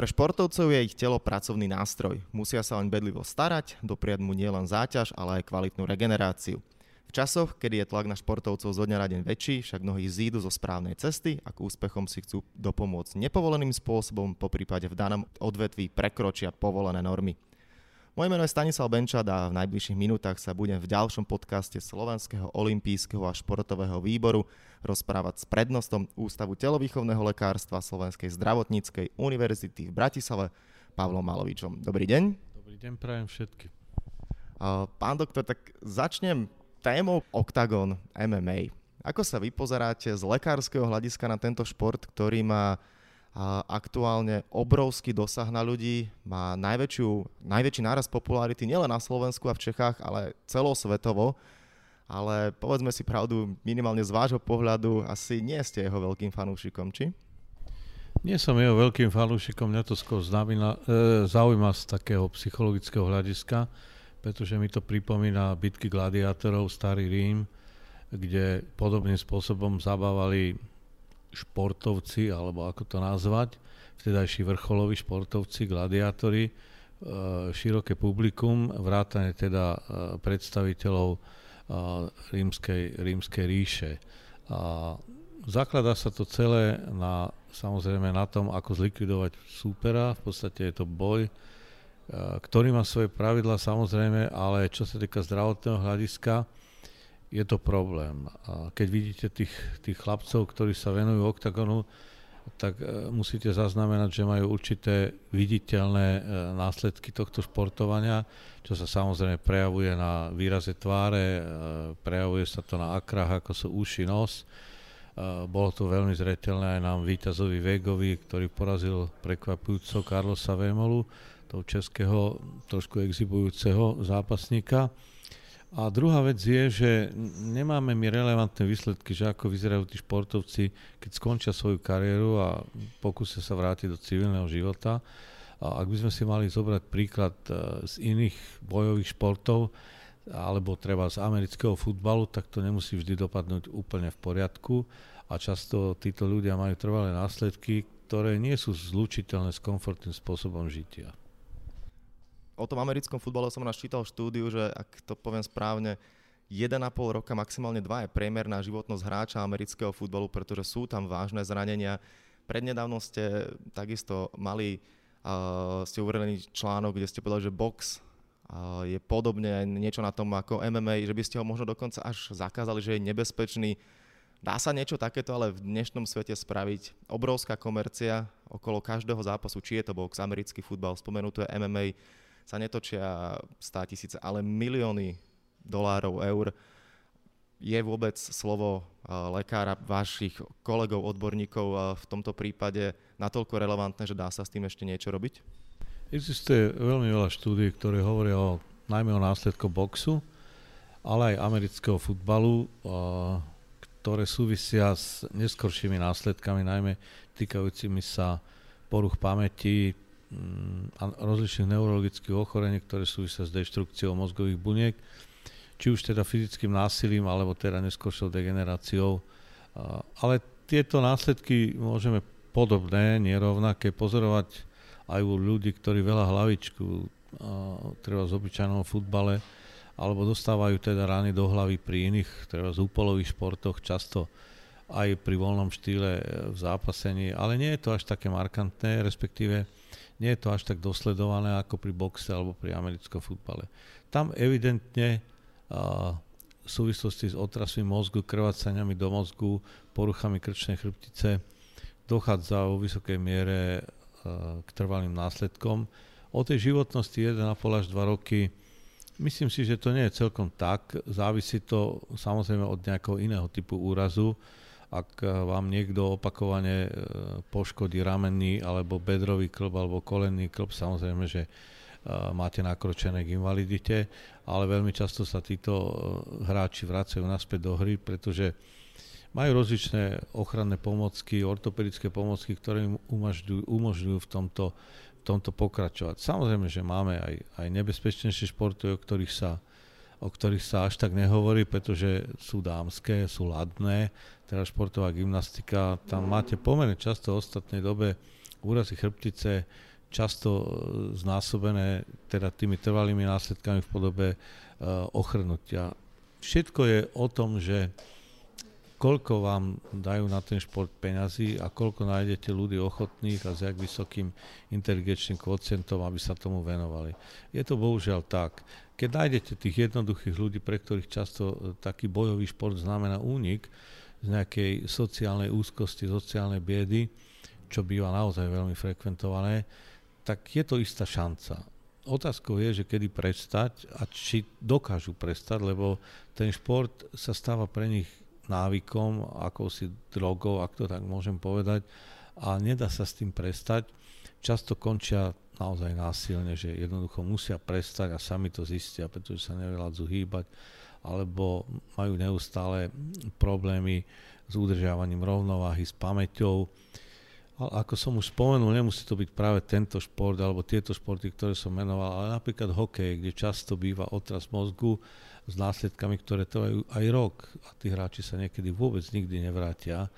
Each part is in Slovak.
Pre športovcov je ich telo pracovný nástroj. Musia sa oň bedlivo starať, dopriať mu nielen záťaž, ale aj kvalitnú regeneráciu. V časoch, kedy je tlak na športovcov zo dňa na deň väčší, však mnohí zídu zo správnej cesty a k úspechom si chcú dopomôcť nepovoleným spôsobom, po prípade v danom odvetví prekročia povolené normy. Moje meno je Stanislav Benčad a v najbližších minútach sa budem v ďalšom podcaste Slovenského olympijského a športového výboru rozprávať s prednostom Ústavu telovýchovného lekárstva Slovenskej zdravotníckej univerzity v Bratislave Pavlom Malovičom. Dobrý deň. Dobrý deň, prajem všetky. Pán doktor, tak začnem témou Octagon MMA. Ako sa vy pozeráte z lekárskeho hľadiska na tento šport, ktorý má aktuálne obrovský dosah na ľudí, má najväčšiu, najväčší náraz popularity nielen na Slovensku a v Čechách, ale celosvetovo. Ale povedzme si pravdu, minimálne z vášho pohľadu asi nie ste jeho veľkým fanúšikom, či? Nie som jeho veľkým fanúšikom, mňa to skôr znamená, e, zaujíma z takého psychologického hľadiska pretože mi to pripomína bitky gladiátorov, starý Rím, kde podobným spôsobom zabávali športovci, alebo ako to nazvať, vtedajší vrcholoví športovci, gladiátori, e, široké publikum, vrátane teda e, predstaviteľov e, rímskej, rímskej ríše. A zakladá sa to celé na, samozrejme na tom, ako zlikvidovať súpera, v podstate je to boj, ktorý má svoje pravidla samozrejme, ale čo sa týka zdravotného hľadiska, je to problém. A keď vidíte tých, tých chlapcov, ktorí sa venujú oktagonu, tak e, musíte zaznamenať, že majú určité viditeľné e, následky tohto športovania, čo sa samozrejme prejavuje na výraze tváre, e, prejavuje sa to na akrách, ako sú uši, nos. Bolo to veľmi zretelné aj nám víťazovi Vegovi, ktorý porazil prekvapujúco Carlosa Vémolu toho českého trošku exibujúceho zápasníka. A druhá vec je, že nemáme mi relevantné výsledky, že ako vyzerajú tí športovci, keď skončia svoju kariéru a pokúsia sa vrátiť do civilného života. A ak by sme si mali zobrať príklad e, z iných bojových športov, alebo treba z amerického futbalu, tak to nemusí vždy dopadnúť úplne v poriadku a často títo ľudia majú trvalé následky, ktoré nie sú zlučiteľné s komfortným spôsobom žitia o tom americkom futbale som raz čítal štúdiu, že ak to poviem správne, 1,5 roka, maximálne 2 je priemerná životnosť hráča amerického futbalu, pretože sú tam vážne zranenia. Prednedávno ste takisto mali, uh, ste uverejnili článok, kde ste povedali, že box je podobne niečo na tom ako MMA, že by ste ho možno dokonca až zakázali, že je nebezpečný. Dá sa niečo takéto ale v dnešnom svete spraviť? Obrovská komercia okolo každého zápasu, či je to box, americký futbal, spomenuté MMA, sa netočia 100 tisíce, ale milióny dolárov, eur. Je vôbec slovo lekára, vašich kolegov, odborníkov v tomto prípade natoľko relevantné, že dá sa s tým ešte niečo robiť? Existuje veľmi veľa štúdí, ktoré hovoria o, najmä o následkoch boxu, ale aj amerického futbalu, ktoré súvisia s neskoršími následkami, najmä týkajúcimi sa poruch pamäti, rozličných neurologických ochorení, ktoré súvisia s deštrukciou mozgových buniek, či už teda fyzickým násilím, alebo teda neskôršou degeneráciou. Ale tieto následky môžeme podobné, nerovnaké pozorovať aj u ľudí, ktorí veľa hlavičku treba z obyčajnom futbale, alebo dostávajú teda rány do hlavy pri iných, treba z úpolových športoch, často aj pri voľnom štýle v zápasení, ale nie je to až také markantné, respektíve nie je to až tak dosledované ako pri boxe alebo pri americkom futbale. Tam evidentne v súvislosti s otrasmi mozgu, krvácaniami do mozgu, poruchami krčnej chrbtice dochádza vo vysokej miere k trvalým následkom. O tej životnosti 1,5 až 2 roky myslím si, že to nie je celkom tak. Závisí to samozrejme od nejakého iného typu úrazu ak eh, vám niekto opakovane eh, poškodí ramenný alebo bedrový klb alebo kolenný klb, samozrejme, že eh, máte nakročené k invalidite, ale veľmi často sa títo hráči vracajú naspäť do hry, pretože majú rozličné ochranné pomocky, ortopedické pomocky, ktoré im umožňujú, umožňujú v, tomto, v tomto pokračovať. Samozrejme, že máme aj, aj nebezpečnejšie športy, o ktorých sa o ktorých sa až tak nehovorí, pretože sú dámske, sú ladné, teda športová gymnastika, tam máte pomerne často v ostatnej dobe úrazy chrbtice, často e, znásobené teda tými trvalými následkami v podobe ochrnutia. Všetko je o tom, že koľko vám dajú na ten šport peňazí a koľko nájdete ľudí ochotných a s jak vysokým inteligenčným kvocientom, aby sa tomu venovali. Je to bohužiaľ tak. Keď nájdete tých jednoduchých ľudí, pre ktorých často taký bojový šport znamená únik z nejakej sociálnej úzkosti, sociálnej biedy, čo býva naozaj veľmi frekventované, tak je to istá šanca. Otázkou je, že kedy prestať a či dokážu prestať, lebo ten šport sa stáva pre nich návykom, akousi drogou, ak to tak môžem povedať, a nedá sa s tým prestať. Často končia naozaj násilne, že jednoducho musia prestať a sami to zistia, pretože sa nevyládzu hýbať, alebo majú neustále problémy s udržiavaním rovnováhy, s pamäťou, ale ako som už spomenul, nemusí to byť práve tento šport alebo tieto športy, ktoré som menoval, ale napríklad hokej, kde často býva otras mozgu s následkami, ktoré trvajú aj rok a tí hráči sa niekedy vôbec nikdy nevrátia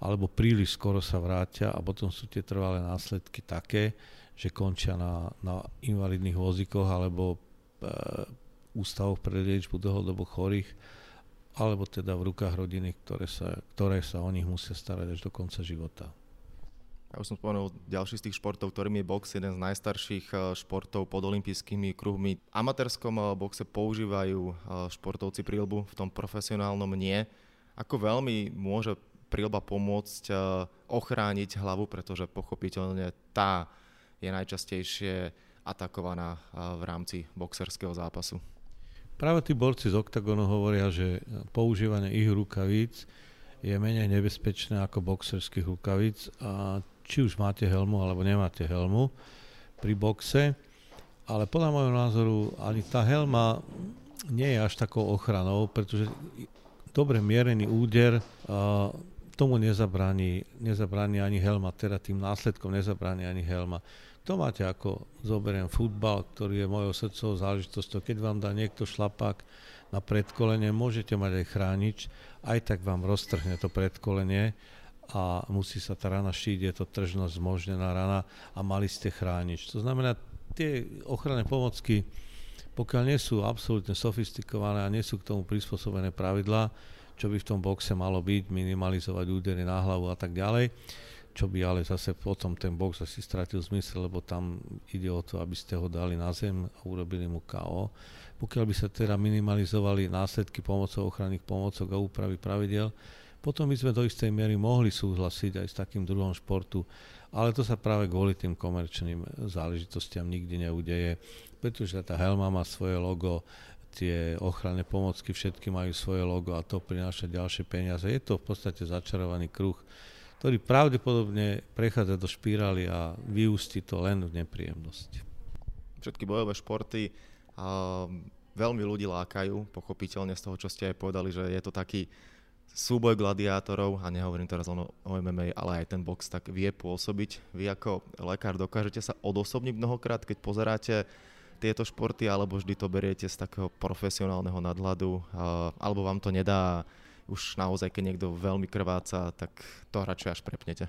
alebo príliš skoro sa vrátia a potom sú tie trvalé následky také, že končia na, na invalidných vozíkoch alebo e, ústavoch pre liečbu dlhodobo chorých alebo teda v rukách rodiny, ktoré sa, ktoré sa o nich musia starať až do konca života. Ja už som spomenul ďalší z tých športov, ktorým je box, jeden z najstarších eh, športov pod olympijskými kruhmi. V amatérskom eh, boxe používajú eh, športovci prílbu, v tom profesionálnom nie. Ako veľmi môže prílba pomôcť ochrániť hlavu, pretože pochopiteľne tá je najčastejšie atakovaná v rámci boxerského zápasu. Práve tí borci z OKTAGONu hovoria, že používanie ich rukavíc je menej nebezpečné ako boxerských rukavíc a či už máte helmu alebo nemáte helmu pri boxe, ale podľa môjho názoru ani tá helma nie je až takou ochranou, pretože dobre mierený úder a tomu nezabráni, nezabráni ani helma, teda tým následkom nezabráni ani helma. To máte ako, zoberiem futbal, ktorý je mojou srdcovou záležitosťou. Keď vám dá niekto šlapák na predkolenie, môžete mať aj chránič, aj tak vám roztrhne to predkolenie a musí sa tá rana šiť, je to tržnosť zmožnená rana a mali ste chrániť. To znamená, tie ochranné pomocky, pokiaľ nie sú absolútne sofistikované a nie sú k tomu prispôsobené pravidlá, čo by v tom boxe malo byť, minimalizovať údery na hlavu a tak ďalej, čo by ale zase potom ten box asi stratil zmysel, lebo tam ide o to, aby ste ho dali na zem a urobili mu KO. Pokiaľ by sa teda minimalizovali následky pomocou ochranných pomocok a úpravy pravidel, potom by sme do istej miery mohli súhlasiť aj s takým druhom športu, ale to sa práve kvôli tým komerčným záležitostiam nikdy neudeje, pretože tá helma má svoje logo, tie ochranné pomocky všetky majú svoje logo a to prináša ďalšie peniaze. Je to v podstate začarovaný kruh, ktorý pravdepodobne prechádza do špirály a vyústi to len v nepríjemnosť. Všetky bojové športy uh, veľmi ľudí lákajú, pochopiteľne z toho, čo ste aj povedali, že je to taký súboj gladiátorov, a nehovorím teraz len o MMA, ale aj ten box tak vie pôsobiť. Vy ako lekár dokážete sa odosobniť mnohokrát, keď pozeráte tieto športy, alebo vždy to beriete z takého profesionálneho nadhľadu, alebo vám to nedá už naozaj, keď niekto veľmi krváca, tak to radšej až prepnete.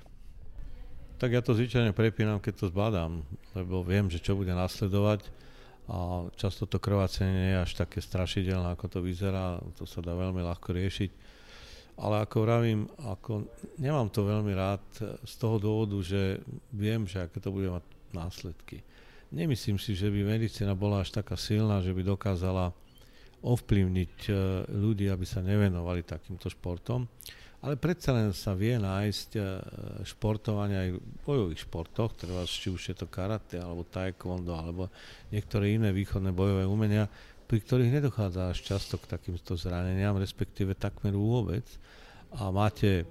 Tak ja to zvyčajne prepínam, keď to zbadám, lebo viem, že čo bude nasledovať a často to krvácenie nie je až také strašidelné, ako to vyzerá, to sa dá veľmi ľahko riešiť ale ako vravím, ako nemám to veľmi rád z toho dôvodu, že viem, že aké to bude mať následky. Nemyslím si, že by medicína bola až taká silná, že by dokázala ovplyvniť e, ľudí, aby sa nevenovali takýmto športom. Ale predsa len sa vie nájsť e, športovanie aj v bojových športoch, treba, či už je to karate, alebo taekwondo, alebo niektoré iné východné bojové umenia, pri ktorých nedochádza až často k takýmto zraneniam, respektíve takmer vôbec. A máte e,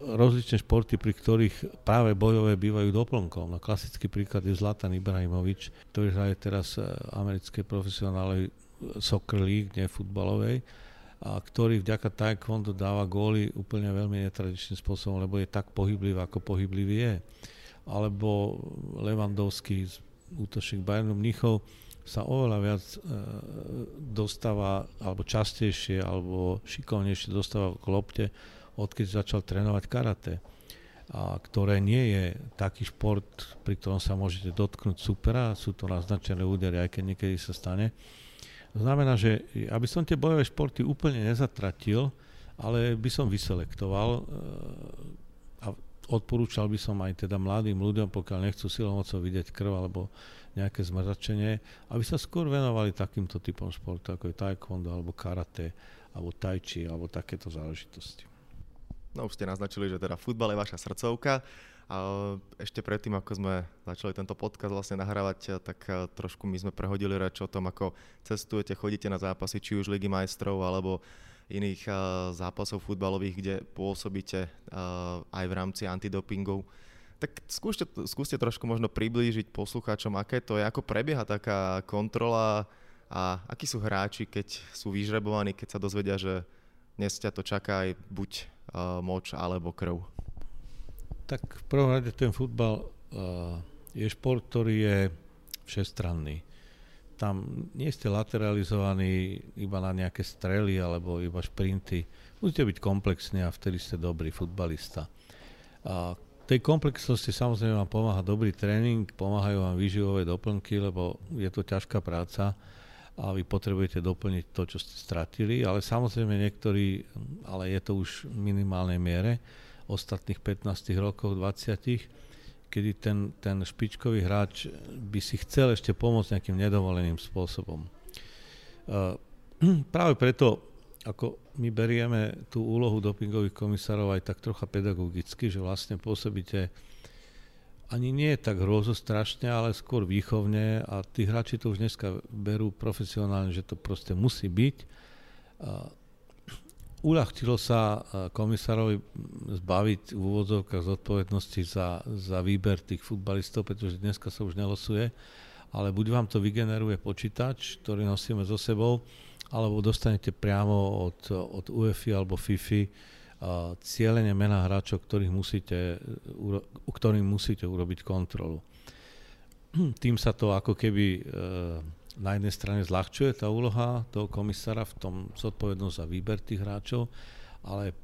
rozličné športy, pri ktorých práve bojové bývajú doplnkom. No, klasický príklad je Zlatan Ibrahimovič, ktorý hraje teraz americké profesionále Soccer League, nie futbalovej, a ktorý vďaka taekwondo dáva góly úplne veľmi netradičným spôsobom, lebo je tak pohyblivý, ako pohyblivý je. Alebo Levandovský, útočník Bayernu Mnichov, sa oveľa viac e, dostáva, alebo častejšie, alebo šikovnejšie dostáva k lopte, odkedy začal trénovať karate. a ktoré nie je taký šport, pri ktorom sa môžete dotknúť supera, sú to naznačené údery, aj keď niekedy sa stane. To znamená, že aby som tie bojové športy úplne nezatratil, ale by som vyselektoval e, a odporúčal by som aj teda mladým ľuďom, pokiaľ nechcú silomocou vidieť krv alebo nejaké zmrzačenie, aby sa skôr venovali takýmto typom športu, ako je taekwondo alebo karate alebo tai chi alebo takéto záležitosti. No už ste naznačili, že teda futbal je vaša srdcovka. A ešte predtým, ako sme začali tento podcast vlastne nahrávať, tak e, trošku my sme prehodili reč o tom, ako cestujete, chodíte na zápasy, či už Ligy majstrov, alebo iných uh, zápasov futbalových, kde pôsobíte uh, aj v rámci antidopingov. Tak skúste, skúste trošku možno priblížiť poslucháčom, aké to je, ako prebieha taká kontrola a akí sú hráči, keď sú vyžrebovaní, keď sa dozvedia, že dnes ťa to čaká aj buď moč alebo krv? Tak v prvom rade ten futbal uh, je šport, ktorý je všestranný. Tam nie ste lateralizovaní iba na nejaké strely alebo iba šprinty. Musíte byť komplexní a vtedy ste dobrý futbalista. A tej komplexnosti samozrejme vám pomáha dobrý tréning, pomáhajú vám výživové doplnky, lebo je to ťažká práca a vy potrebujete doplniť to, čo ste stratili, ale samozrejme niektorí, ale je to už v minimálnej miere, ostatných 15 rokov, 20 kedy ten, ten špičkový hráč by si chcel ešte pomôcť nejakým nedovoleným spôsobom. Uh, práve preto, ako my berieme tú úlohu dopingových komisárov aj tak trocha pedagogicky, že vlastne pôsobíte ani nie tak hrozostrašne, ale skôr výchovne a tí hráči to už dneska berú profesionálne, že to proste musí byť. Uľahčilo sa komisárovi zbaviť v úvodzovkách zodpovednosti za, za výber tých futbalistov, pretože dneska sa už nelosuje, ale buď vám to vygeneruje počítač, ktorý nosíme so sebou, alebo dostanete priamo od, od UEFI alebo FIFI cieľenie mena hráčov, ktorých musíte, ktorým musíte urobiť kontrolu. Tým sa to ako keby na jednej strane zľahčuje tá úloha toho komisára v tom zodpovednosť za výber tých hráčov, ale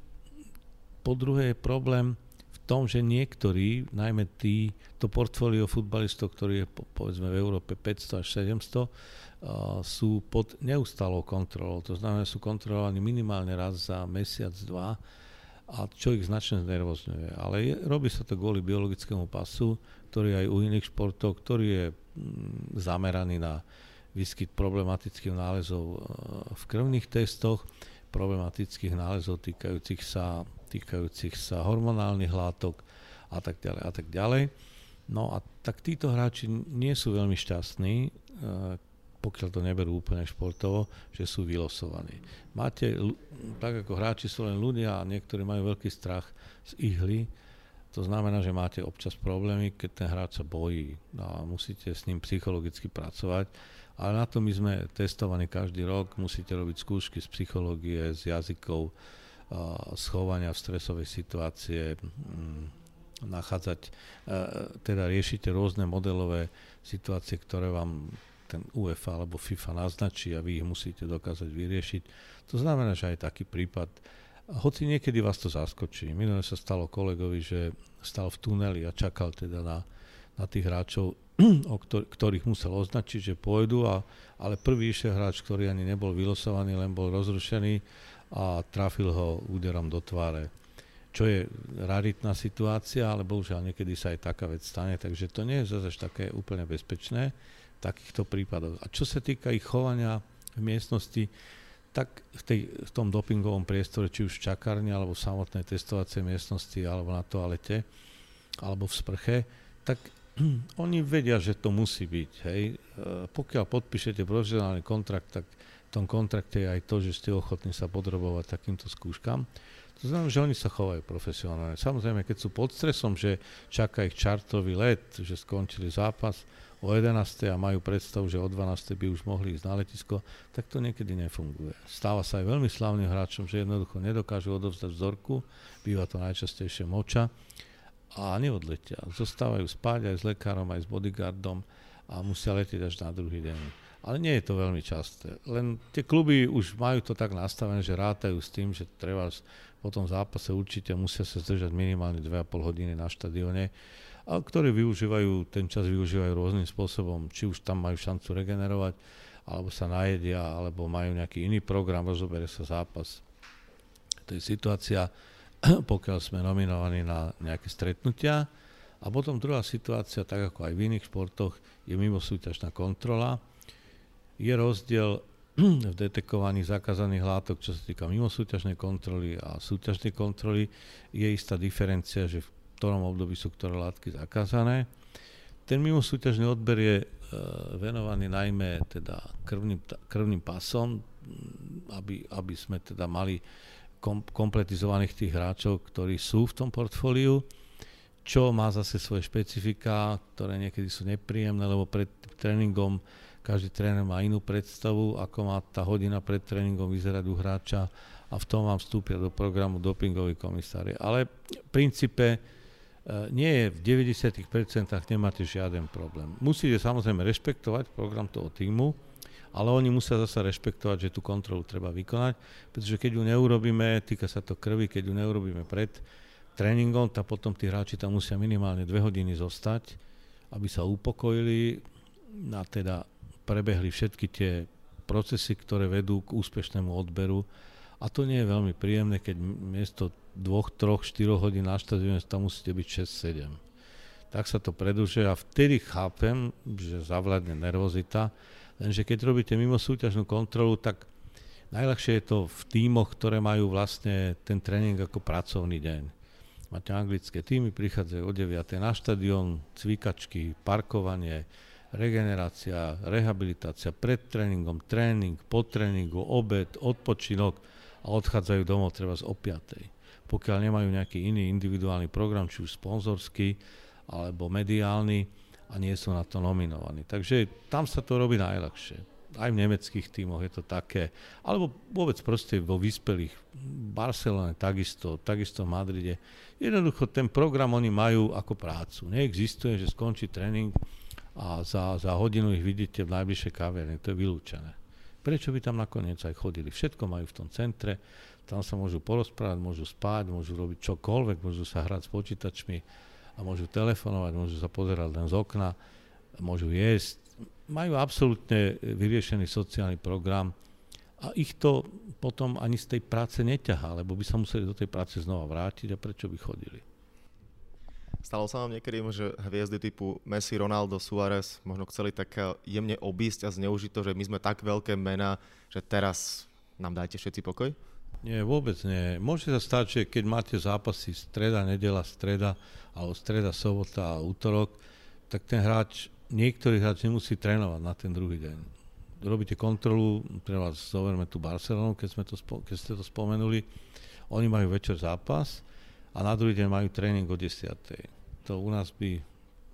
po druhé je problém v tom, že niektorí, najmä tí, to portfólio futbalistov, ktorý je povedzme v Európe 500 až 700, sú pod neustálou kontrolou. To znamená, sú kontrolovaní minimálne raz za mesiac, dva a čo ich značne znervozňuje. Ale je, robí sa to kvôli biologickému pasu, ktorý aj u iných športov, ktorý je mm, zameraný na výskyt problematických nálezov e, v krvných testoch, problematických nálezov týkajúcich sa, týkajúcich sa hormonálnych látok a tak ďalej a tak ďalej. No a tak títo hráči nie sú veľmi šťastní, e, pokiaľ to neberú úplne športovo, že sú vylosovaní. Máte, tak ako hráči sú len ľudia a niektorí majú veľký strach z ihly, to znamená, že máte občas problémy, keď ten hráč sa bojí a musíte s ním psychologicky pracovať. Ale na to my sme testovaní každý rok, musíte robiť skúšky z psychológie, z jazykov, schovania v stresovej situácie, nachádzať, teda riešite rôzne modelové situácie, ktoré vám ten UEFA alebo FIFA naznačí a vy ich musíte dokázať vyriešiť. To znamená, že aj taký prípad, hoci niekedy vás to zaskočí. Minulé sa stalo kolegovi, že stal v tuneli a čakal teda na, na tých hráčov, o ktor- ktorých musel označiť, že pôjdu, a, ale prvý išiel hráč, ktorý ani nebol vylosovaný, len bol rozrušený a trafil ho úderom do tváre čo je raritná situácia, ale bohužiaľ niekedy sa aj taká vec stane, takže to nie je zase také úplne bezpečné takýchto prípadoch. A čo sa týka ich chovania v miestnosti, tak v, tej, v tom dopingovom priestore, či už v čakárni, alebo v samotnej testovacej miestnosti, alebo na toalete, alebo v sprche, tak oni vedia, že to musí byť. Hej. E, pokiaľ podpíšete profesionálny kontrakt, tak v tom kontrakte je aj to, že ste ochotní sa podrobovať takýmto skúškam. To znamená, že oni sa chovajú profesionálne. Samozrejme, keď sú pod stresom, že čaká ich čartový let, že skončili zápas, o 11. a majú predstavu, že o 12. by už mohli ísť na letisko, tak to niekedy nefunguje. Stáva sa aj veľmi slavným hráčom, že jednoducho nedokážu odovzdať vzorku, býva to najčastejšie moča a neodletia. Zostávajú spať aj s lekárom, aj s bodyguardom a musia letieť až na druhý deň. Ale nie je to veľmi časté. Len tie kluby už majú to tak nastavené, že rátajú s tým, že treba po tom zápase určite musia sa zdržať minimálne 2,5 hodiny na štadióne, a ktorí využívajú, ten čas využívajú rôznym spôsobom, či už tam majú šancu regenerovať, alebo sa najedia, alebo majú nejaký iný program, rozoberie sa zápas. To je situácia, pokiaľ sme nominovaní na nejaké stretnutia. A potom druhá situácia, tak ako aj v iných športoch, je mimo súťažná kontrola. Je rozdiel v detekovaní zakázaných látok, čo sa týka mimo súťažnej kontroly a súťažnej kontroly. Je istá diferencia, že v ktorom období sú ktoré látky zakázané. Ten mimo súťažný odber je e, venovaný najmä teda krvným, krvným pasom, aby, aby sme teda mali kom, kompletizovaných tých hráčov, ktorí sú v tom portfóliu, čo má zase svoje špecifika, ktoré niekedy sú nepríjemné, lebo pred tréningom každý tréner má inú predstavu, ako má tá hodina pred tréningom vyzerať u hráča a v tom vám vstúpia do programu dopingový komisári. Ale v princípe Eh, nie je v 90% nemáte žiaden problém. Musíte samozrejme rešpektovať program toho týmu, ale oni musia zase rešpektovať, že tú kontrolu treba vykonať, pretože keď ju neurobíme, týka sa to krvi, keď ju neurobíme pred tréningom, tak potom tí hráči tam musia minimálne dve hodiny zostať, aby sa upokojili a teda prebehli všetky tie procesy, ktoré vedú k úspešnému odberu a to nie je veľmi príjemné, keď miesto dvoch, troch, štyroch hodín na štadióne tam musíte byť 6-7. Tak sa to predlžuje a vtedy chápem, že zavládne nervozita, lenže keď robíte mimo súťažnú kontrolu, tak najľahšie je to v tímoch, ktoré majú vlastne ten tréning ako pracovný deň. Máte anglické týmy, prichádzajú o 9. na štadión, cvikačky, parkovanie, regenerácia, rehabilitácia, pred tréningom, tréning, po tréningu, obed, odpočinok a odchádzajú domov treba z o 5 pokiaľ nemajú nejaký iný individuálny program, či už sponzorský alebo mediálny a nie sú na to nominovaní. Takže tam sa to robí najľahšie. Aj v nemeckých tímoch je to také, alebo vôbec proste vo vyspelých, Barcelone takisto, takisto v Madride. Jednoducho ten program oni majú ako prácu. Neexistuje, že skončí tréning a za, za hodinu ich vidíte v najbližšej kaverne. To je vylúčené. Prečo by tam nakoniec aj chodili? Všetko majú v tom centre, tam sa môžu porozprávať, môžu spať, môžu robiť čokoľvek, môžu sa hrať s počítačmi a môžu telefonovať, môžu sa pozerať len z okna, môžu jesť. Majú absolútne vyriešený sociálny program a ich to potom ani z tej práce neťahá, lebo by sa museli do tej práce znova vrátiť a prečo by chodili. Stalo sa vám niekedy, že hviezdy typu Messi, Ronaldo, Suárez možno chceli tak jemne obísť a zneužiť to, že my sme tak veľké mená, že teraz nám dajte všetci pokoj? Nie, vôbec nie. Môže sa stať, že keď máte zápasy streda, nedela, streda, alebo streda, sobota a útorok, tak ten hráč, niektorý hráč nemusí trénovať na ten druhý deň. Robíte kontrolu, pre vás zoberme tu Barcelonu, keď, sme to, keď ste to spomenuli, oni majú večer zápas a na druhý deň majú tréning o 10. To u nás by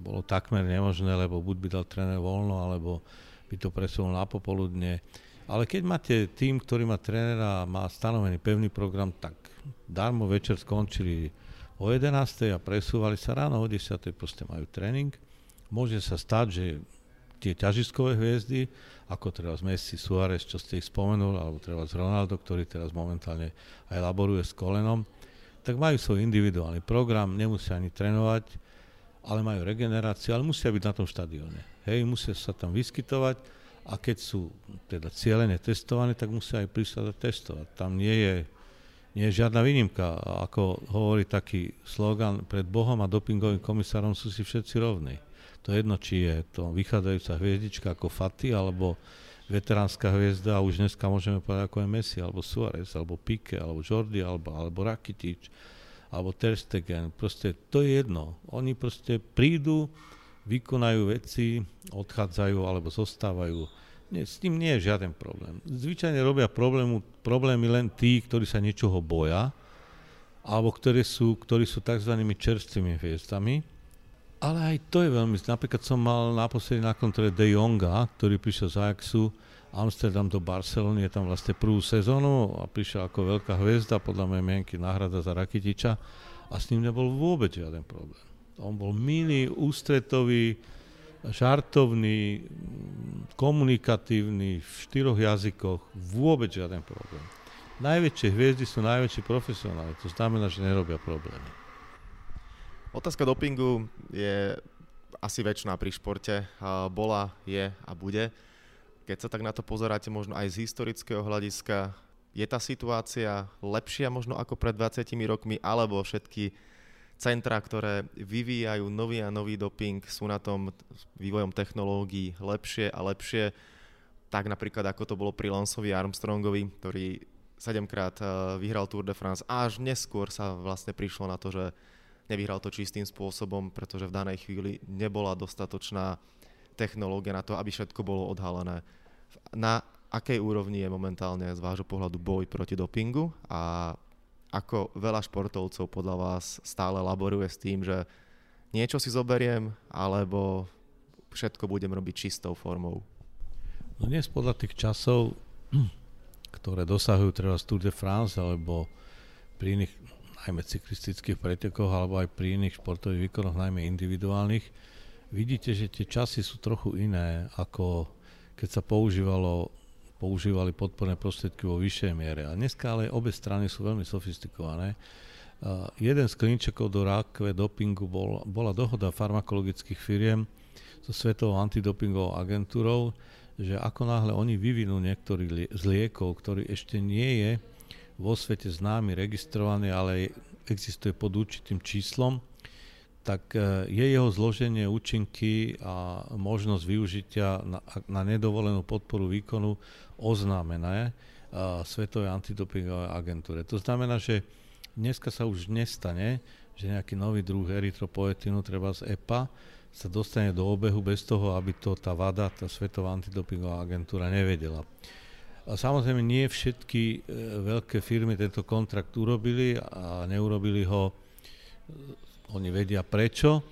bolo takmer nemožné, lebo buď by dal tréner voľno, alebo by to presunul na popoludne. Ale keď máte tým, ktorý má trénera má stanovený pevný program, tak darmo večer skončili o 11. a presúvali sa ráno o 10. proste majú tréning. Môže sa stať, že tie ťažiskové hviezdy, ako teraz Messi, Suárez, čo ste ich spomenul, alebo teraz Ronaldo, ktorý teraz momentálne aj laboruje s kolenom, tak majú svoj individuálny program, nemusia ani trénovať, ale majú regeneráciu, ale musia byť na tom štadióne. Hej, musia sa tam vyskytovať, a keď sú teda cieľene testované, tak musia aj prísť a testovať. Tam nie je, nie je žiadna výnimka. Ako hovorí taký slogan, pred Bohom a dopingovým komisárom sú si všetci rovní. To je jedno, či je to vychádzajúca hviezdička ako Fati, alebo veteránska hviezda, a už dneska môžeme povedať ako je Messi, alebo Suarez, alebo Pique, alebo Jordi, alebo, alebo Rakitic, alebo Ter Stegen. Proste to je jedno. Oni proste prídu, vykonajú veci, odchádzajú alebo zostávajú. Nie, s tým nie je žiaden problém. Zvyčajne robia problému, problémy len tí, ktorí sa niečoho boja, alebo ktorí sú, ktorí sú tzv. čerstvými hviezdami. Ale aj to je veľmi... Napríklad som mal naposledy na kontrole De Jonga, ktorý prišiel z Ajaxu, Amsterdam do Barcelony, je tam vlastne prvú sezónu a prišiel ako veľká hviezda, podľa mojej mienky náhrada za Rakitiča a s ním nebol vôbec žiaden problém. On bol milý, ústretový, žartovný, komunikatívny, v štyroch jazykoch, vôbec žiaden problém. Najväčšie hviezdy sú najväčší profesionáli, to znamená, že nerobia problémy. Otázka dopingu je asi väčšiná pri športe. Bola, je a bude. Keď sa tak na to pozeráte možno aj z historického hľadiska, je tá situácia lepšia možno ako pred 20 rokmi, alebo všetky centra, ktoré vyvíjajú nový a nový doping, sú na tom vývojom technológií lepšie a lepšie, tak napríklad ako to bolo pri Lanceovi Armstrongovi, ktorý sedemkrát eh, vyhral Tour de France až neskôr sa vlastne prišlo na to, že nevyhral to čistým spôsobom, pretože v danej chvíli nebola dostatočná technológia na to, aby všetko bolo odhalené. Na akej úrovni je momentálne z vášho pohľadu boj proti dopingu a ako veľa športovcov podľa vás stále laboruje s tým, že niečo si zoberiem, alebo všetko budem robiť čistou formou? No dnes podľa tých časov, ktoré dosahujú treba z Tour de France alebo pri iných najmä cyklistických pretekoch alebo aj pri iných športových výkonoch, najmä individuálnych, vidíte, že tie časy sú trochu iné, ako keď sa používalo, používali podporné prostriedky vo vyššej miere. A dneska ale obe strany sú veľmi sofistikované. Uh, jeden z klinčekov do rákve dopingu bol, bola dohoda farmakologických firiem so Svetovou antidopingovou agentúrou, že ako náhle oni vyvinú niektorý z liekov, ktorý ešte nie je vo svete známy, registrovaný, ale existuje pod určitým číslom, tak e, je jeho zloženie, účinky a možnosť využitia na, na nedovolenú podporu výkonu oznámené Svetovej antidopingovej agentúre. To znamená, že dneska sa už nestane, že nejaký nový druh erytropoetínu, treba z EPA, sa dostane do obehu bez toho, aby to tá VADA, tá Svetová antidopingová agentúra nevedela. A samozrejme nie všetky e, veľké firmy tento kontrakt urobili a neurobili ho, e, oni vedia prečo.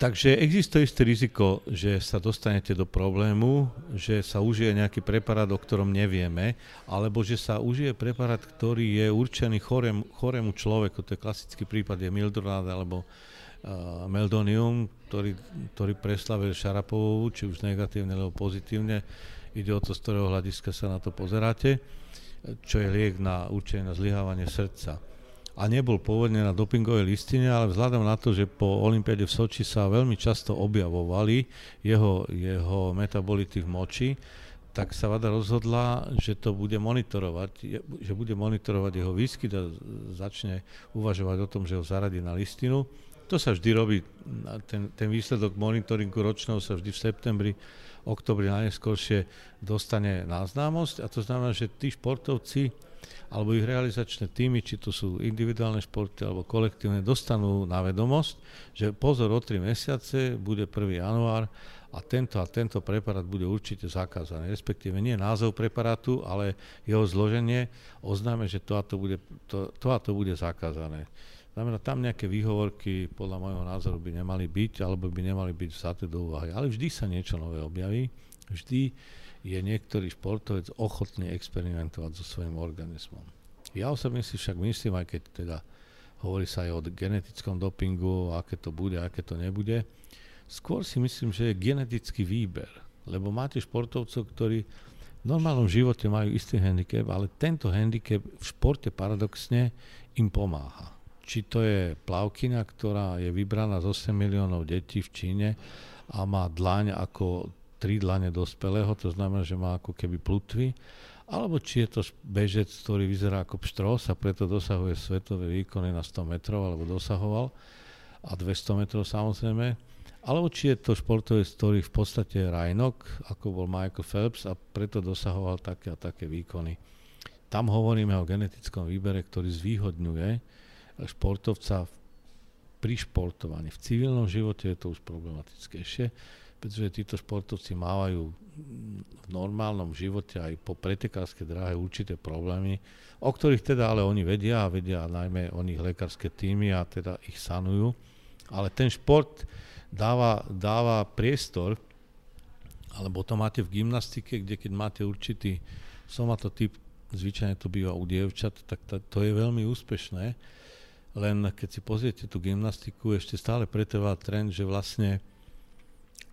Takže existuje isté riziko, že sa dostanete do problému, že sa užije nejaký preparát, o ktorom nevieme, alebo že sa užije preparát, ktorý je určený chorem, chorému človeku. To je klasický prípad, je Mildronát alebo uh, Meldonium, ktorý, ktorý preslavil Šarapovú, či už negatívne alebo pozitívne Ide o to, z ktorého hľadiska sa na to pozeráte, čo je liek na určenie na zlyhávanie srdca. A nebol pôvodne na dopingovej listine, ale vzhľadom na to, že po Olympiade v Soči sa veľmi často objavovali jeho, jeho metabolity v moči, tak sa Vada rozhodla, že to bude monitorovať, že bude monitorovať jeho výskyt a začne uvažovať o tom, že ho zaradí na listinu. To sa vždy robí, ten, ten výsledok monitoringu ročného sa vždy v septembri oktobri najneskôršie dostane na známosť a to znamená, že tí športovci alebo ich realizačné týmy, či to sú individuálne športy alebo kolektívne, dostanú na vedomosť, že pozor o 3 mesiace bude 1. január a tento a tento preparát bude určite zakázaný. Respektíve nie názov preparátu, ale jeho zloženie oznáme, že to a to bude, to, to, a to bude zakázané. Znamená, tam nejaké výhovorky podľa môjho názoru by nemali byť, alebo by nemali byť vzaté do úvahy. Ale vždy sa niečo nové objaví, vždy je niektorý športovec ochotný experimentovať so svojím organizmom. Ja osobne si však myslím, aj keď teda hovorí sa aj o genetickom dopingu, aké to bude, aké to nebude, skôr si myslím, že je genetický výber. Lebo máte športovcov, ktorí v normálnom živote majú istý handicap, ale tento handicap v športe paradoxne im pomáha či to je plavkina, ktorá je vybraná z 8 miliónov detí v Číne a má dlaň ako tri dlane dospelého, to znamená, že má ako keby plutvy, alebo či je to bežec, ktorý vyzerá ako pštros a preto dosahuje svetové výkony na 100 metrov, alebo dosahoval, a 200 metrov samozrejme, alebo či je to športovec, ktorý v podstate je rajnok, ako bol Michael Phelps a preto dosahoval také a také výkony. Tam hovoríme o genetickom výbere, ktorý zvýhodňuje športovca pri športovaní. V civilnom živote je to už problematickejšie, pretože títo športovci mávajú v normálnom živote aj po pretekárskej dráhe určité problémy, o ktorých teda ale oni vedia a vedia najmä o nich lekárske týmy a teda ich sanujú. Ale ten šport dáva, dáva priestor, alebo to máte v gymnastike, kde keď máte určitý somatotyp, zvyčajne to býva u dievčat, tak to, to je veľmi úspešné len keď si pozriete tú gymnastiku, ešte stále pretrvá trend, že vlastne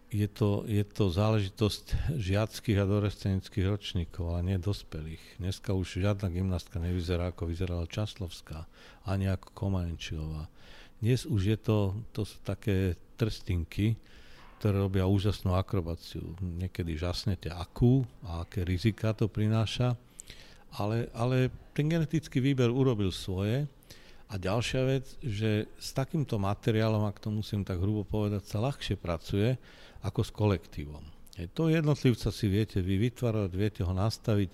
je to, je to záležitosť žiackých a dorestenických ročníkov, ale nie dospelých. Dneska už žiadna gymnastka nevyzerá ako vyzerala Časlovská, ani ako Komančiová. Dnes už je to, to sú také trstinky, ktoré robia úžasnú akrobáciu. Niekedy žasnete akú a aké rizika to prináša, ale, ale ten genetický výber urobil svoje a ďalšia vec, že s takýmto materiálom, ak to musím tak hrubo povedať, sa ľahšie pracuje ako s kolektívom. To jednotlivca si viete vy vytvárať, viete ho nastaviť,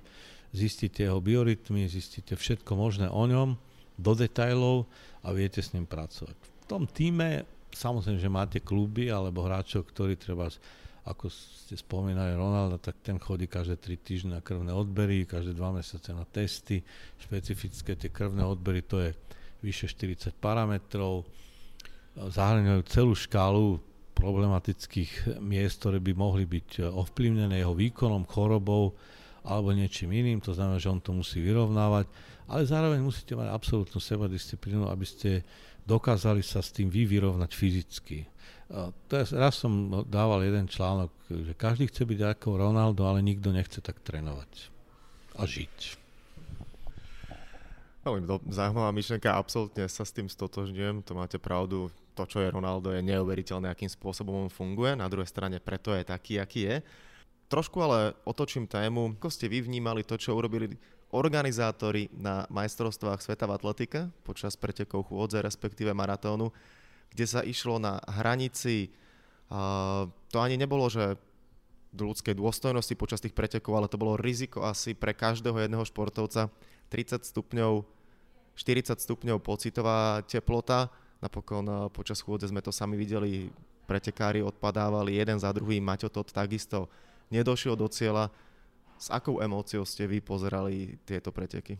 zistíte jeho biorytmy, zistíte všetko možné o ňom do detajlov a viete s ním pracovať. V tom týme samozrejme, že máte kluby alebo hráčov, ktorí treba ako ste spomínali Ronaldo, tak ten chodí každé 3 týždne na krvné odbery, každé 2 mesiace na testy, špecifické tie krvné odbery, to je vyše 40 parametrov, zahrňujú celú škálu problematických miest, ktoré by mohli byť ovplyvnené jeho výkonom, chorobou alebo niečím iným, to znamená, že on to musí vyrovnávať, ale zároveň musíte mať absolútnu sebadisciplínu, aby ste dokázali sa s tým vy vyrovnať fyzicky. Raz som dával jeden článok, že každý chce byť ako Ronaldo, ale nikto nechce tak trénovať a žiť. Veľmi do, zaujímavá myšlenka, absolútne sa s tým stotožňujem, to máte pravdu, to, čo je Ronaldo, je neuveriteľné, akým spôsobom on funguje, na druhej strane preto je taký, aký je. Trošku ale otočím tému, ako ste vy vnímali to, čo urobili organizátori na majstrovstvách sveta v atletike počas pretekov chôdze, respektíve maratónu, kde sa išlo na hranici, to ani nebolo, že do ľudskej dôstojnosti počas tých pretekov, ale to bolo riziko asi pre každého jedného športovca, 30 stupňov, 40 stupňov pocitová teplota. Napokon eh, počas chôdze sme to sami videli, pretekári odpadávali jeden za druhým, Maťo Tot takisto nedošiel do cieľa. S akou emóciou ste vy pozerali tieto preteky?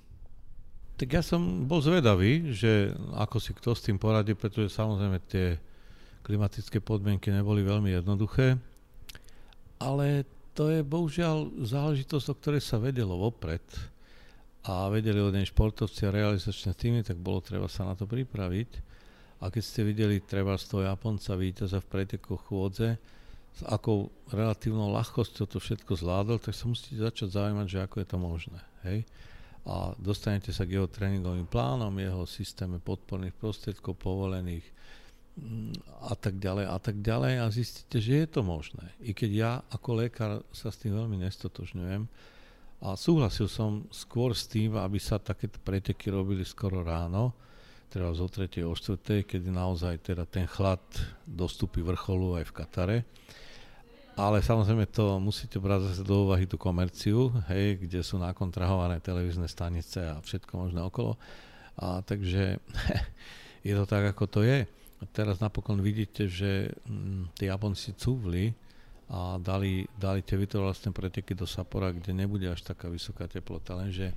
Tak ja som bol zvedavý, že ako si kto s tým poradí, pretože samozrejme tie klimatické podmienky neboli veľmi jednoduché, ale to je bohužiaľ záležitosť, o ktorej sa vedelo vopred a vedeli o nej športovci a realizačné týmy, tak bolo treba sa na to pripraviť. A keď ste videli treba z toho Japonca víťaza v pretekoch chôdze, s akou relatívnou ľahkosťou to všetko zvládol, tak sa musíte začať zaujímať, že ako je to možné. Hej? A dostanete sa k jeho tréningovým plánom, jeho systéme podporných prostriedkov povolených mm, a tak ďalej a tak ďalej a zistíte, že je to možné. I keď ja ako lekár sa s tým veľmi nestotožňujem, a súhlasil som skôr s tým, aby sa takéto preteky robili skoro ráno, teda zo 3. o 4. kedy naozaj teda ten chlad dostupí vrcholu aj v Katare. Ale samozrejme to musíte brať zase do úvahy tú komerciu, hej, kde sú nakontrahované televízne stanice a všetko možné okolo. A takže je to tak, ako to je. Teraz napokon vidíte, že hm, tí Japonci cúvli a dali, dali tie vytrvalostné preteky do Sapora, kde nebude až taká vysoká teplota, lenže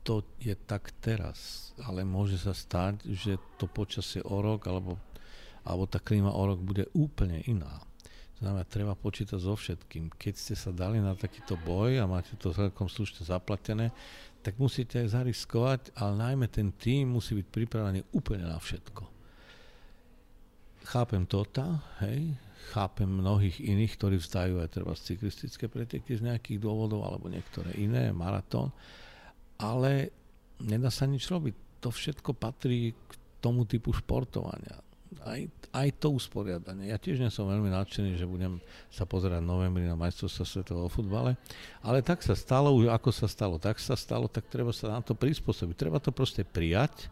to je tak teraz, ale môže sa stať, že to počasie o rok alebo, alebo tá klíma o rok bude úplne iná. Znamená, treba počítať so všetkým. Keď ste sa dali na takýto boj a máte to celkom slušne zaplatené, tak musíte aj zariskovať, ale najmä ten tým musí byť pripravený úplne na všetko. Chápem Tota, hej, chápem mnohých iných, ktorí vzdajú aj treba cyklistické preteky z nejakých dôvodov, alebo niektoré iné, maratón, ale nedá sa nič robiť. To všetko patrí k tomu typu športovania. Aj, aj to usporiadanie. Ja tiež nie som veľmi nadšený, že budem sa pozerať novembri na majstrovstvo svetového futbale, ale tak sa stalo, ako sa stalo, tak sa stalo, tak treba sa na to prispôsobiť. Treba to proste prijať,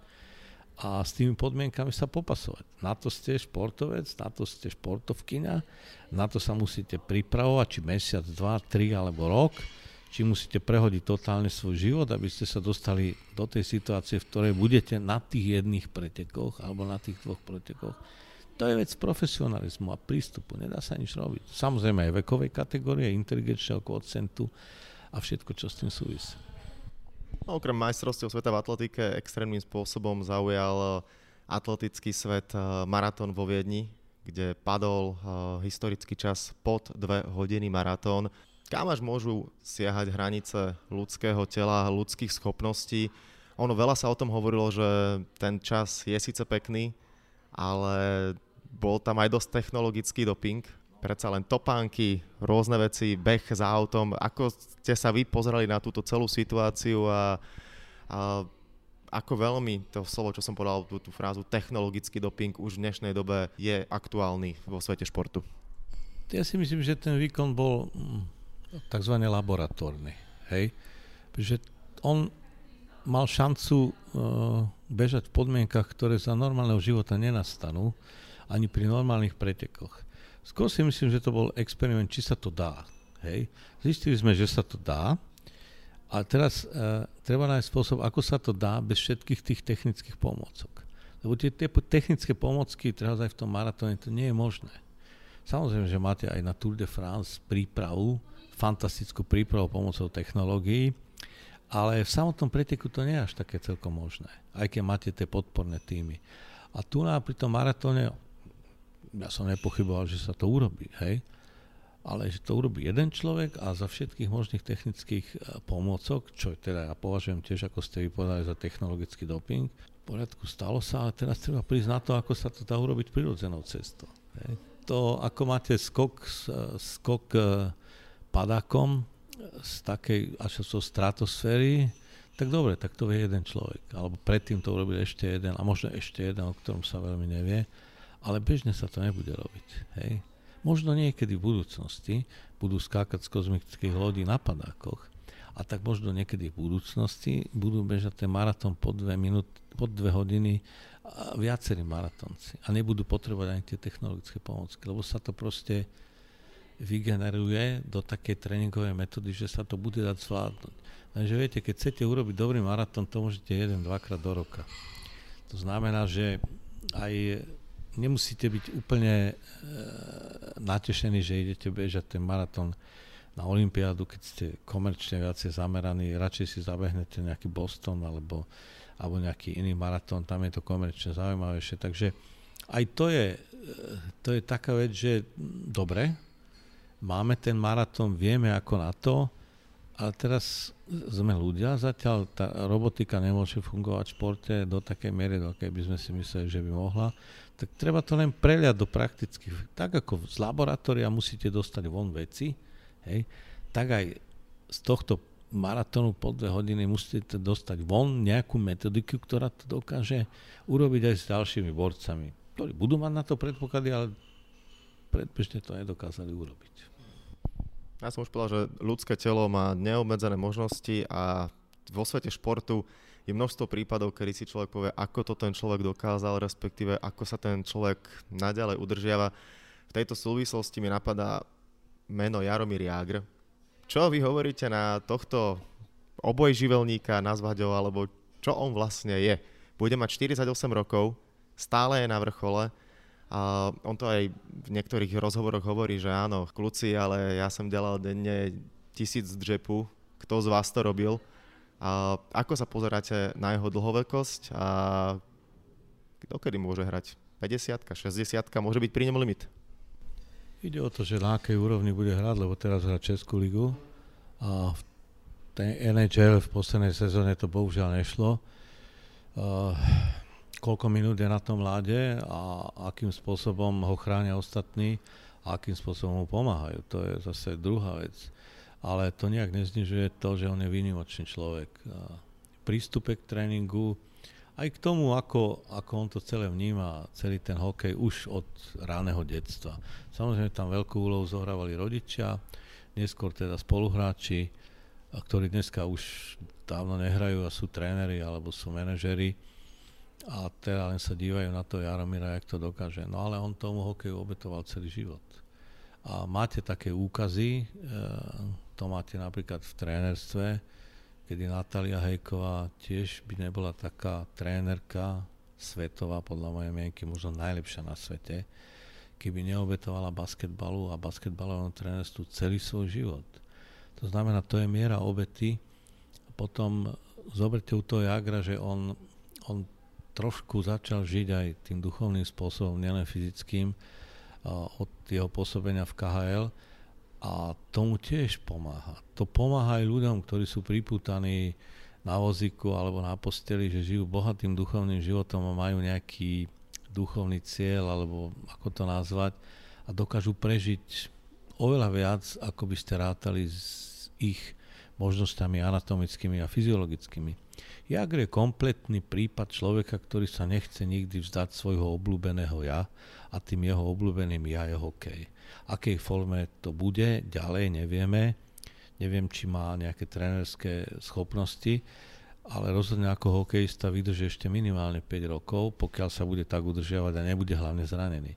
a s tými podmienkami sa popasovať. Na to ste športovec, na to ste športovkyňa, na to sa musíte pripravovať, či mesiac, dva, tri alebo rok, či musíte prehodiť totálne svoj život, aby ste sa dostali do tej situácie, v ktorej budete na tých jedných pretekoch alebo na tých dvoch pretekoch. To je vec profesionalizmu a prístupu, nedá sa nič robiť. Samozrejme aj vekovej kategórie, inteligenčného koeficientu a všetko, čo s tým súvisí. No, okrem majstrovstiev sveta v atletike extrémnym spôsobom zaujal eh, atletický svet eh, maratón vo Viedni, kde padol eh, historický čas pod 2 hodiny maratón. Kam až môžu siahať hranice ľudského tela, ľudských schopností? Ono veľa sa o tom hovorilo, že ten čas je síce pekný, ale bol tam aj dosť technologický doping. Predsa len topánky, rôzne veci, beh za autom. Ako ste sa vy pozerali na túto celú situáciu a, a ako veľmi to slovo, čo som povedal, tú, tú frázu technologický doping už v dnešnej dobe je aktuálny vo svete športu? Ja si myslím, že ten výkon bol mm, tzv. laboratórny. Hej? Že on mal šancu uh, bežať v podmienkach, ktoré za normálneho života nenastanú, ani pri normálnych pretekoch. Skôr si myslím, že to bol experiment, či sa to dá. Hej? Zistili sme, že sa to dá, a teraz uh, treba nájsť spôsob, ako sa to dá bez všetkých tých technických pomôcok. Lebo tie, tie technické pomocky, teraz aj v tom maratóne, to nie je možné. Samozrejme, že máte aj na Tour de France prípravu, fantastickú prípravu pomocou technológií, ale v samotnom preteku to nie je až také celkom možné, aj keď máte tie podporné týmy. A tu na pri tom maratóne, ja som nepochyboval, že sa to urobí, hej, ale že to urobí jeden človek a za všetkých možných technických e, pomôcok, čo teda ja považujem tiež, ako ste vypovedali, za technologický doping, v poriadku stalo sa, ale teraz treba prísť na to, ako sa to dá urobiť prirodzenou cestou. Hej. To, ako máte skok, skok e, padákom z takej až zo stratosféry, tak dobre, tak to vie jeden človek. Alebo predtým to urobil ešte jeden a možno ešte jeden, o ktorom sa veľmi nevie. Ale bežne sa to nebude robiť. Hej. Možno niekedy v budúcnosti budú skákať z kozmických lodí na padákoch a tak možno niekedy v budúcnosti budú bežať ten maratón po dve, minút, po dve hodiny a viacerí maratónci a nebudú potrebovať ani tie technologické pomocky, lebo sa to proste vygeneruje do takej tréningovej metódy, že sa to bude dať zvládnuť. Lenže viete, keď chcete urobiť dobrý maratón, to môžete jeden, dvakrát do roka. To znamená, že aj nemusíte byť úplne e, natešení, že idete bežať ten maratón na Olympiádu, keď ste komerčne viacej zameraní, radšej si zabehnete nejaký Boston alebo, alebo nejaký iný maratón, tam je to komerčne zaujímavejšie. Takže aj to je, e, to je taká vec, že dobre, máme ten maratón, vieme ako na to, ale teraz sme ľudia, zatiaľ tá robotika nemôže fungovať v športe do takej miery, do akej by sme si mysleli, že by mohla tak treba to len preliať do praktických. Tak ako z laboratória musíte dostať von veci, hej, tak aj z tohto maratónu po dve hodiny musíte dostať von nejakú metodiku, ktorá to dokáže urobiť aj s ďalšími borcami, ktorí budú mať na to predpoklady, ale predbežne to nedokázali urobiť. Ja som už povedal, že ľudské telo má neobmedzené možnosti a vo svete športu je množstvo prípadov, kedy si človek povie, ako to ten človek dokázal, respektíve ako sa ten človek naďalej udržiava. V tejto súvislosti mi napadá meno Jaromír Jágr. Čo vy hovoríte na tohto obojživelníka, nazvať ho, alebo čo on vlastne je? Bude mať 48 rokov, stále je na vrchole, a on to aj v niektorých rozhovoroch hovorí, že áno, kľúci, ale ja som delal denne tisíc džepu, kto z vás to robil? A ako sa pozeráte na jeho dlhovekosť a dokedy môže hrať? 50 60 môže byť pri ňom limit? Ide o to, že na akej úrovni bude hrať, lebo teraz hrá Českú ligu a v tej NHL v poslednej sezóne to bohužiaľ nešlo. Uh, koľko minút je na tom láde a akým spôsobom ho chránia ostatní a akým spôsobom mu pomáhajú. To je zase druhá vec ale to nejak neznižuje to, že on je výnimočný človek. Prístupe k tréningu, aj k tomu, ako, ako on to celé vníma, celý ten hokej už od ráneho detstva. Samozrejme tam veľkú úlohu zohrávali rodičia, neskôr teda spoluhráči, ktorí dneska už dávno nehrajú a sú tréneri alebo sú manažeri a teda len sa dívajú na to Jaromíra, jak to dokáže. No ale on tomu hokeju obetoval celý život. A máte také úkazy, e, to máte napríklad v trénerstve, kedy Natália Hejková tiež by nebola taká trénerka svetová, podľa mojej mienky možno najlepšia na svete, keby neobetovala basketbalu a basketbalovému trénerstvu celý svoj život. To znamená, to je miera obety. Potom zoberte u toho Jagra, že on, on trošku začal žiť aj tým duchovným spôsobom, nielen fyzickým, od jeho pôsobenia v KHL, a tomu tiež pomáha. To pomáha aj ľuďom, ktorí sú pripútaní na vozíku alebo na posteli, že žijú bohatým duchovným životom a majú nejaký duchovný cieľ, alebo ako to nazvať. a dokážu prežiť oveľa viac, ako by ste rátali s ich možnosťami anatomickými a fyziologickými. Jagr je kompletný prípad človeka, ktorý sa nechce nikdy vzdať svojho obľúbeného ja a tým jeho obľúbeným ja je hokej. Akej forme to bude, ďalej nevieme. Neviem, či má nejaké trénerské schopnosti, ale rozhodne ako hokejista vydrží ešte minimálne 5 rokov, pokiaľ sa bude tak udržiavať a nebude hlavne zranený.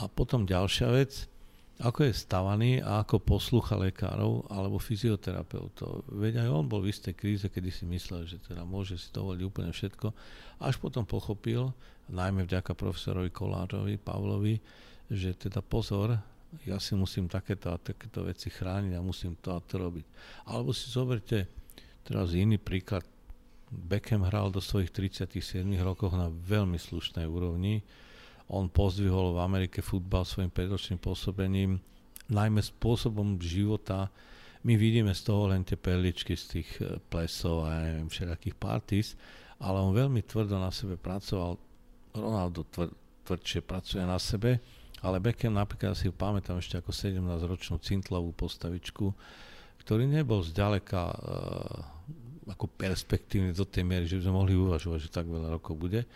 A potom ďalšia vec, ako je stavaný a ako poslucha lekárov alebo fyzioterapeutov. Veď aj on bol v istej kríze, kedy si myslel, že teda môže si dovoliť úplne všetko. Až potom pochopil, najmä vďaka profesorovi Kolárovi, Pavlovi, že teda pozor, ja si musím takéto a takéto veci chrániť a musím to a to robiť. Alebo si zoberte teraz iný príklad. Beckham hral do svojich 37 rokov na veľmi slušnej úrovni on pozdvihol v Amerike futbal svojim 5 pôsobením, najmä spôsobom života. My vidíme z toho len tie perličky z tých e, plesov a neviem, všetkých parties, ale on veľmi tvrdo na sebe pracoval. Ronaldo tvr, tvrdšie pracuje na sebe, ale Beckham napríklad si pamätám ešte ako 17-ročnú cintlovú postavičku, ktorý nebol zďaleka uh, ako perspektívny do tej miery, že by sme mohli uvažovať, že tak veľa rokov bude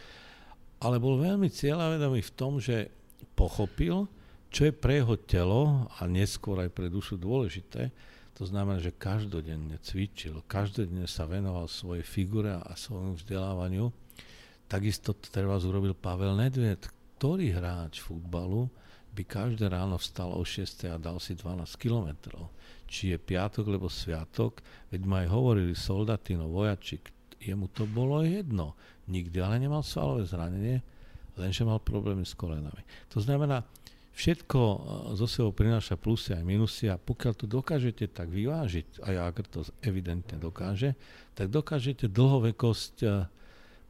ale bol veľmi cieľavedomý v tom, že pochopil, čo je pre jeho telo a neskôr aj pre dušu dôležité. To znamená, že každodenne cvičil, každodenne sa venoval svojej figure a svojmu vzdelávaniu. Takisto to treba urobil Pavel Nedved, ktorý hráč futbalu by každé ráno vstal o 6 a dal si 12 kilometrov. Či je piatok, lebo sviatok, veď ma aj hovorili soldatino, vojačik, jemu to bolo jedno. Nikdy ale nemal svalové zranenie, lenže mal problémy s kolenami. To znamená, všetko e, zo sebou prináša plusy aj minusy a pokiaľ to dokážete tak vyvážiť, a Jagr to evidentne dokáže, tak dokážete dlhovekosť e,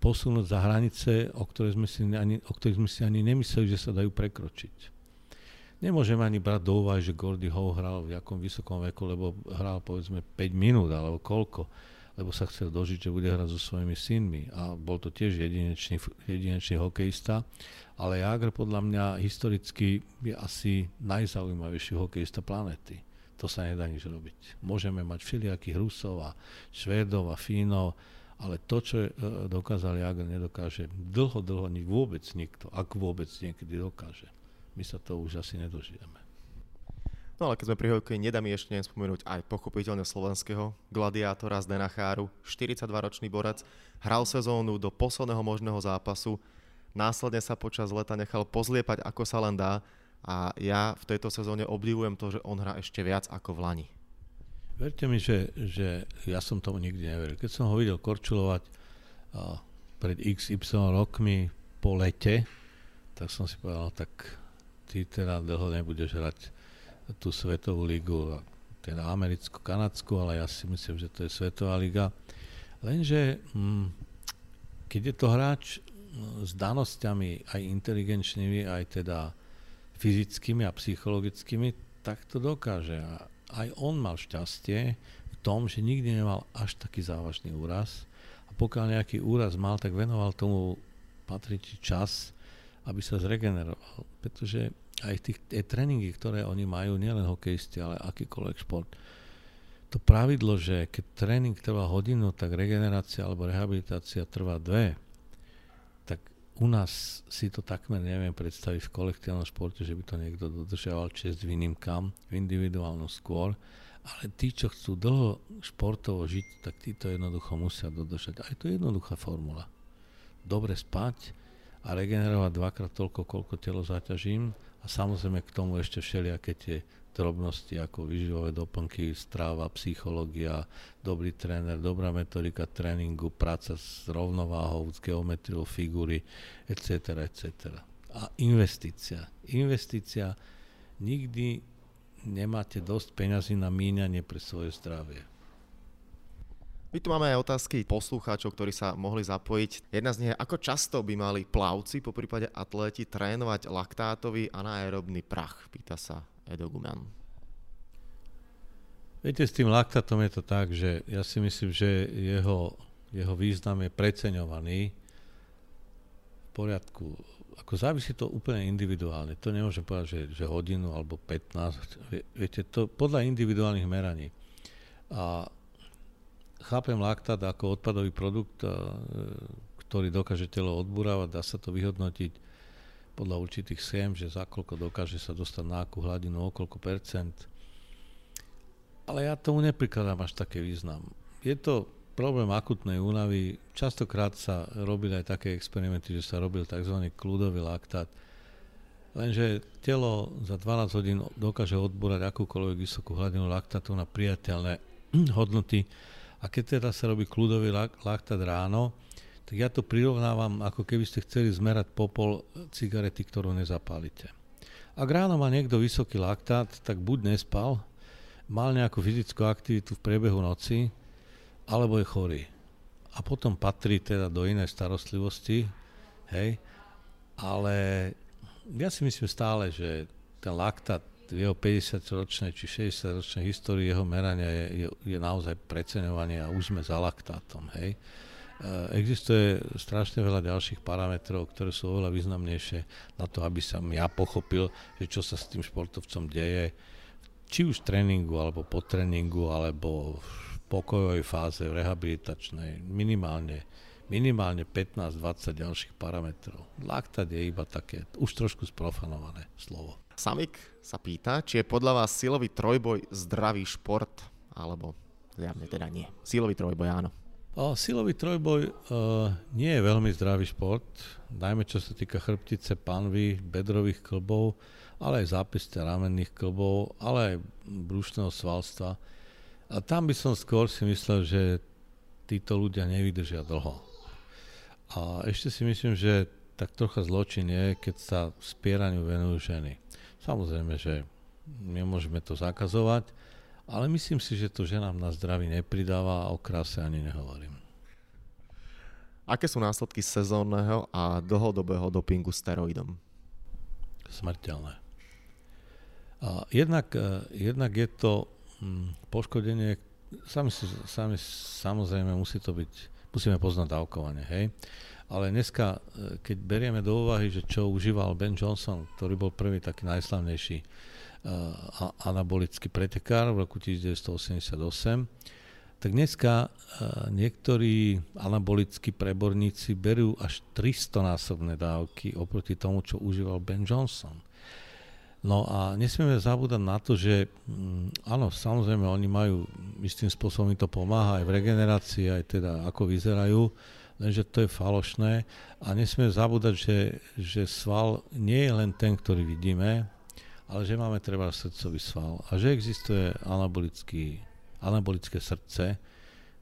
posunúť za hranice, o ktorých sme si ani, o ktorých sme si ani nemysleli, že sa dajú prekročiť. Nemôžeme ani brať do úvahy, že Gordy Howe hral v jakom vysokom veku, lebo hral povedzme 5 minút alebo koľko lebo sa chcel dožiť, že bude hrať so svojimi synmi. A bol to tiež jedinečný, jedinečný hokejista. Ale Jagr podľa mňa historicky je asi najzaujímavejší hokejista planety. To sa nedá nič robiť. Môžeme mať všelijakých Rusov a Švédov a Fínov, ale to, čo je, dokázal Jagr, nedokáže dlho, dlho vôbec nikto, ak vôbec niekedy dokáže. My sa to už asi nedožijeme. No ale keď sme pri hokeji, nedá mi ešte nespomenúť aj pochopiteľne slovenského gladiátora z Denacháru, 42-ročný borec, hral sezónu do posledného možného zápasu, následne sa počas leta nechal pozliepať ako sa len dá a ja v tejto sezóne obdivujem to, že on hrá ešte viac ako v Lani. Verte mi, že, že ja som tomu nikdy neveril. Keď som ho videl korčulovať a, pred XY rokmi po lete, tak som si povedal, tak ty teda dlho nebudeš hrať tú svetovú ligu, teda americko-kanadskú, ale ja si myslím, že to je svetová liga. Lenže hm, keď je to hráč hm, s danosťami aj inteligenčnými, aj teda fyzickými a psychologickými, tak to dokáže. A aj on mal šťastie v tom, že nikdy nemal až taký závažný úraz. A pokiaľ nejaký úraz mal, tak venoval tomu patričný čas, aby sa zregeneroval. Pretože aj tých, tie tréningy, ktoré oni majú, nielen hokejisti, ale akýkoľvek šport, to pravidlo, že keď tréning trvá hodinu, tak regenerácia alebo rehabilitácia trvá dve, u nás si to takmer neviem predstaviť v kolektívnom športe, že by to niekto dodržiaval čest výnimkám, v individuálnom skôr, ale tí, čo chcú dlho športovo žiť, tak tí to jednoducho musia dodržať. A je to jednoduchá formula. Dobre spať a regenerovať dvakrát toľko, koľko telo zaťažím a samozrejme k tomu ešte všelijaké tie drobnosti ako výživové doplnky, stráva, psychológia, dobrý tréner, dobrá metodika tréningu, práca s rovnováhou, s geometriou figúry, etc. etc. A investícia. Investícia nikdy nemáte dosť peňazí na míňanie pre svoje zdravie. My tu máme aj otázky poslucháčov, ktorí sa mohli zapojiť. Jedna z nich je, ako často by mali plavci, po prípade atléti, trénovať laktátový anaerobný prach, pýta sa Edo Guman. Viete, s tým laktátom je to tak, že ja si myslím, že jeho, jeho význam je preceňovaný. V poriadku, ako závisí to úplne individuálne. To nemôžem povedať, že, že hodinu alebo 15. Viete, to podľa individuálnych meraní. A chápem laktát ako odpadový produkt, ktorý dokáže telo odburávať, dá sa to vyhodnotiť podľa určitých schém, že za koľko dokáže sa dostať na akú hladinu, o koľko percent. Ale ja tomu neprikladám až také význam. Je to problém akutnej únavy. Častokrát sa robili aj také experimenty, že sa robil tzv. kľudový laktát. Lenže telo za 12 hodín dokáže odbúrať akúkoľvek vysokú hladinu laktátu na priateľné hodnoty. A keď teda sa robí kľudový laktát ráno, tak ja to prirovnávam, ako keby ste chceli zmerať popol cigarety, ktorú nezapálite. Ak ráno má niekto vysoký laktát, tak buď nespal, mal nejakú fyzickú aktivitu v priebehu noci, alebo je chorý. A potom patrí teda do inej starostlivosti, hej, ale ja si myslím stále, že ten laktát v jeho 50-ročnej či 60-ročnej histórii jeho merania je, je, je naozaj preceňovanie a už sme za laktátom, hej. E, existuje strašne veľa ďalších parametrov, ktoré sú oveľa významnejšie na to, aby som ja pochopil, že čo sa s tým športovcom deje, či už v tréningu, alebo po tréningu, alebo pokojovej fáze, v rehabilitačnej, minimálne, minimálne 15-20 ďalších parametrov. Laktát je iba také, už trošku sprofanované slovo. Samik sa pýta, či je podľa vás silový trojboj zdravý šport, alebo zjavne teda nie. Silový trojboj áno. Silový trojboj uh, nie je veľmi zdravý šport, najmä čo sa týka chrbtice, panvy, bedrových klbov, ale aj zápiste ramenných klbov, ale aj brušného svalstva. A tam by som skôr si myslel, že títo ľudia nevydržia dlho. A ešte si myslím, že tak trocha zločin je, keď sa spieraniu venujú ženy. Samozrejme, že nemôžeme to zakazovať, ale myslím si, že to ženám na zdraví nepridáva a o kráse ani nehovorím. Aké sú následky sezónneho a dlhodobého dopingu steroidom? Smrteľné. A jednak, eh, jednak je to Hm, poškodenie, sami, sami, samozrejme musí to byť, musíme poznať dávkovanie, hej. Ale dneska, e, keď berieme do úvahy, že čo užíval Ben Johnson, ktorý bol prvý taký najslavnejší anabolický pretekár v roku 1988, tak dneska uh, niektorí anabolickí preborníci berú až 300 násobné dávky oproti tomu, čo užíval Ben Johnson. No a nesmieme zabúdať na to, že mm, áno, samozrejme, oni majú istým spôsobom to pomáha aj v regenerácii, aj teda ako vyzerajú, lenže to je falošné a nesmieme zabúdať, že, že sval nie je len ten, ktorý vidíme, ale že máme treba srdcový sval a že existuje anabolický, anabolické srdce,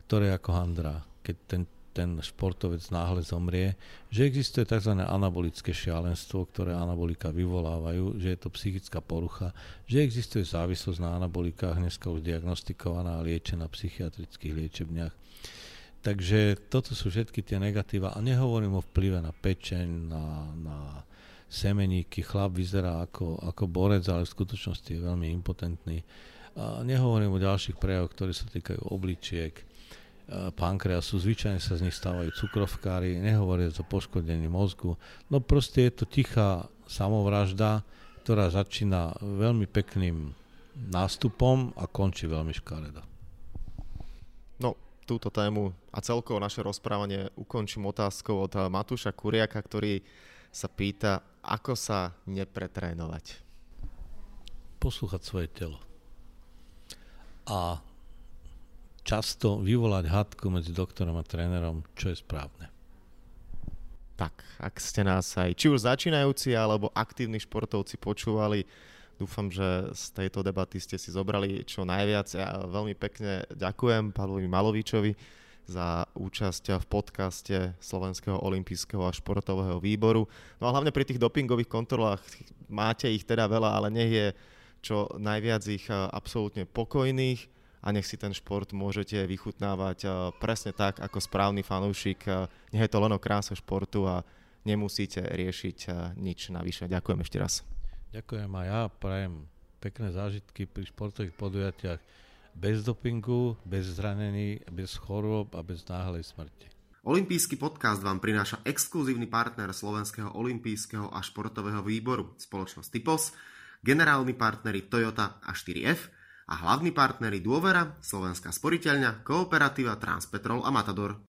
ktoré ako handra. Keď ten ten športovec náhle zomrie, že existuje tzv. anabolické šialenstvo, ktoré anabolika vyvolávajú, že je to psychická porucha, že existuje závislosť na anabolikách, dneska už diagnostikovaná a liečená v psychiatrických liečebniach. Takže toto sú všetky tie negatíva a nehovorím o vplyve na pečeň, na, na semeníky. Chlap vyzerá ako, ako borec, ale v skutočnosti je veľmi impotentný. A nehovorím o ďalších prejavoch, ktoré sa týkajú obličiek, Eh, pankreasu, zvyčajne sa z nich stávajú cukrovkári, nehovoria o poškodení mozgu. No proste je to tichá samovražda, ktorá začína veľmi pekným nástupom a končí veľmi škaredo. No, túto tému a celkovo naše rozprávanie ukončím otázkou od Matúša Kuriaka, ktorý sa pýta, ako sa nepretrénovať. Poslúchať svoje telo. A často vyvolať hadku medzi doktorom a trénerom, čo je správne. Tak, ak ste nás aj či už začínajúci alebo aktívni športovci počúvali, dúfam, že z tejto debaty ste si zobrali čo najviac. Ja veľmi pekne ďakujem Pavlovi Malovičovi za účasť v podcaste Slovenského olympijského a športového výboru. No a hlavne pri tých dopingových kontrolách máte ich teda veľa, ale nech je čo najviac ich absolútne pokojných a nech si ten šport môžete vychutnávať eh, presne tak, ako správny fanúšik. Eh, nech je to len o kráse športu a nemusíte riešiť nič navyše. Ďakujem ešte raz. Ďakujem a ja prajem pekné zážitky pri športových podujatiach bez dopingu, bez zranení, bez chorôb a bez náhlej smrti. Olympijský podcast vám prináša exkluzívny partner Slovenského olympijského a športového výboru, spoločnosť Typos, generálni partneri Toyota a 4F a hlavní partneri Dôvera, Slovenská sporiteľňa, Kooperativa, Transpetrol a Matador.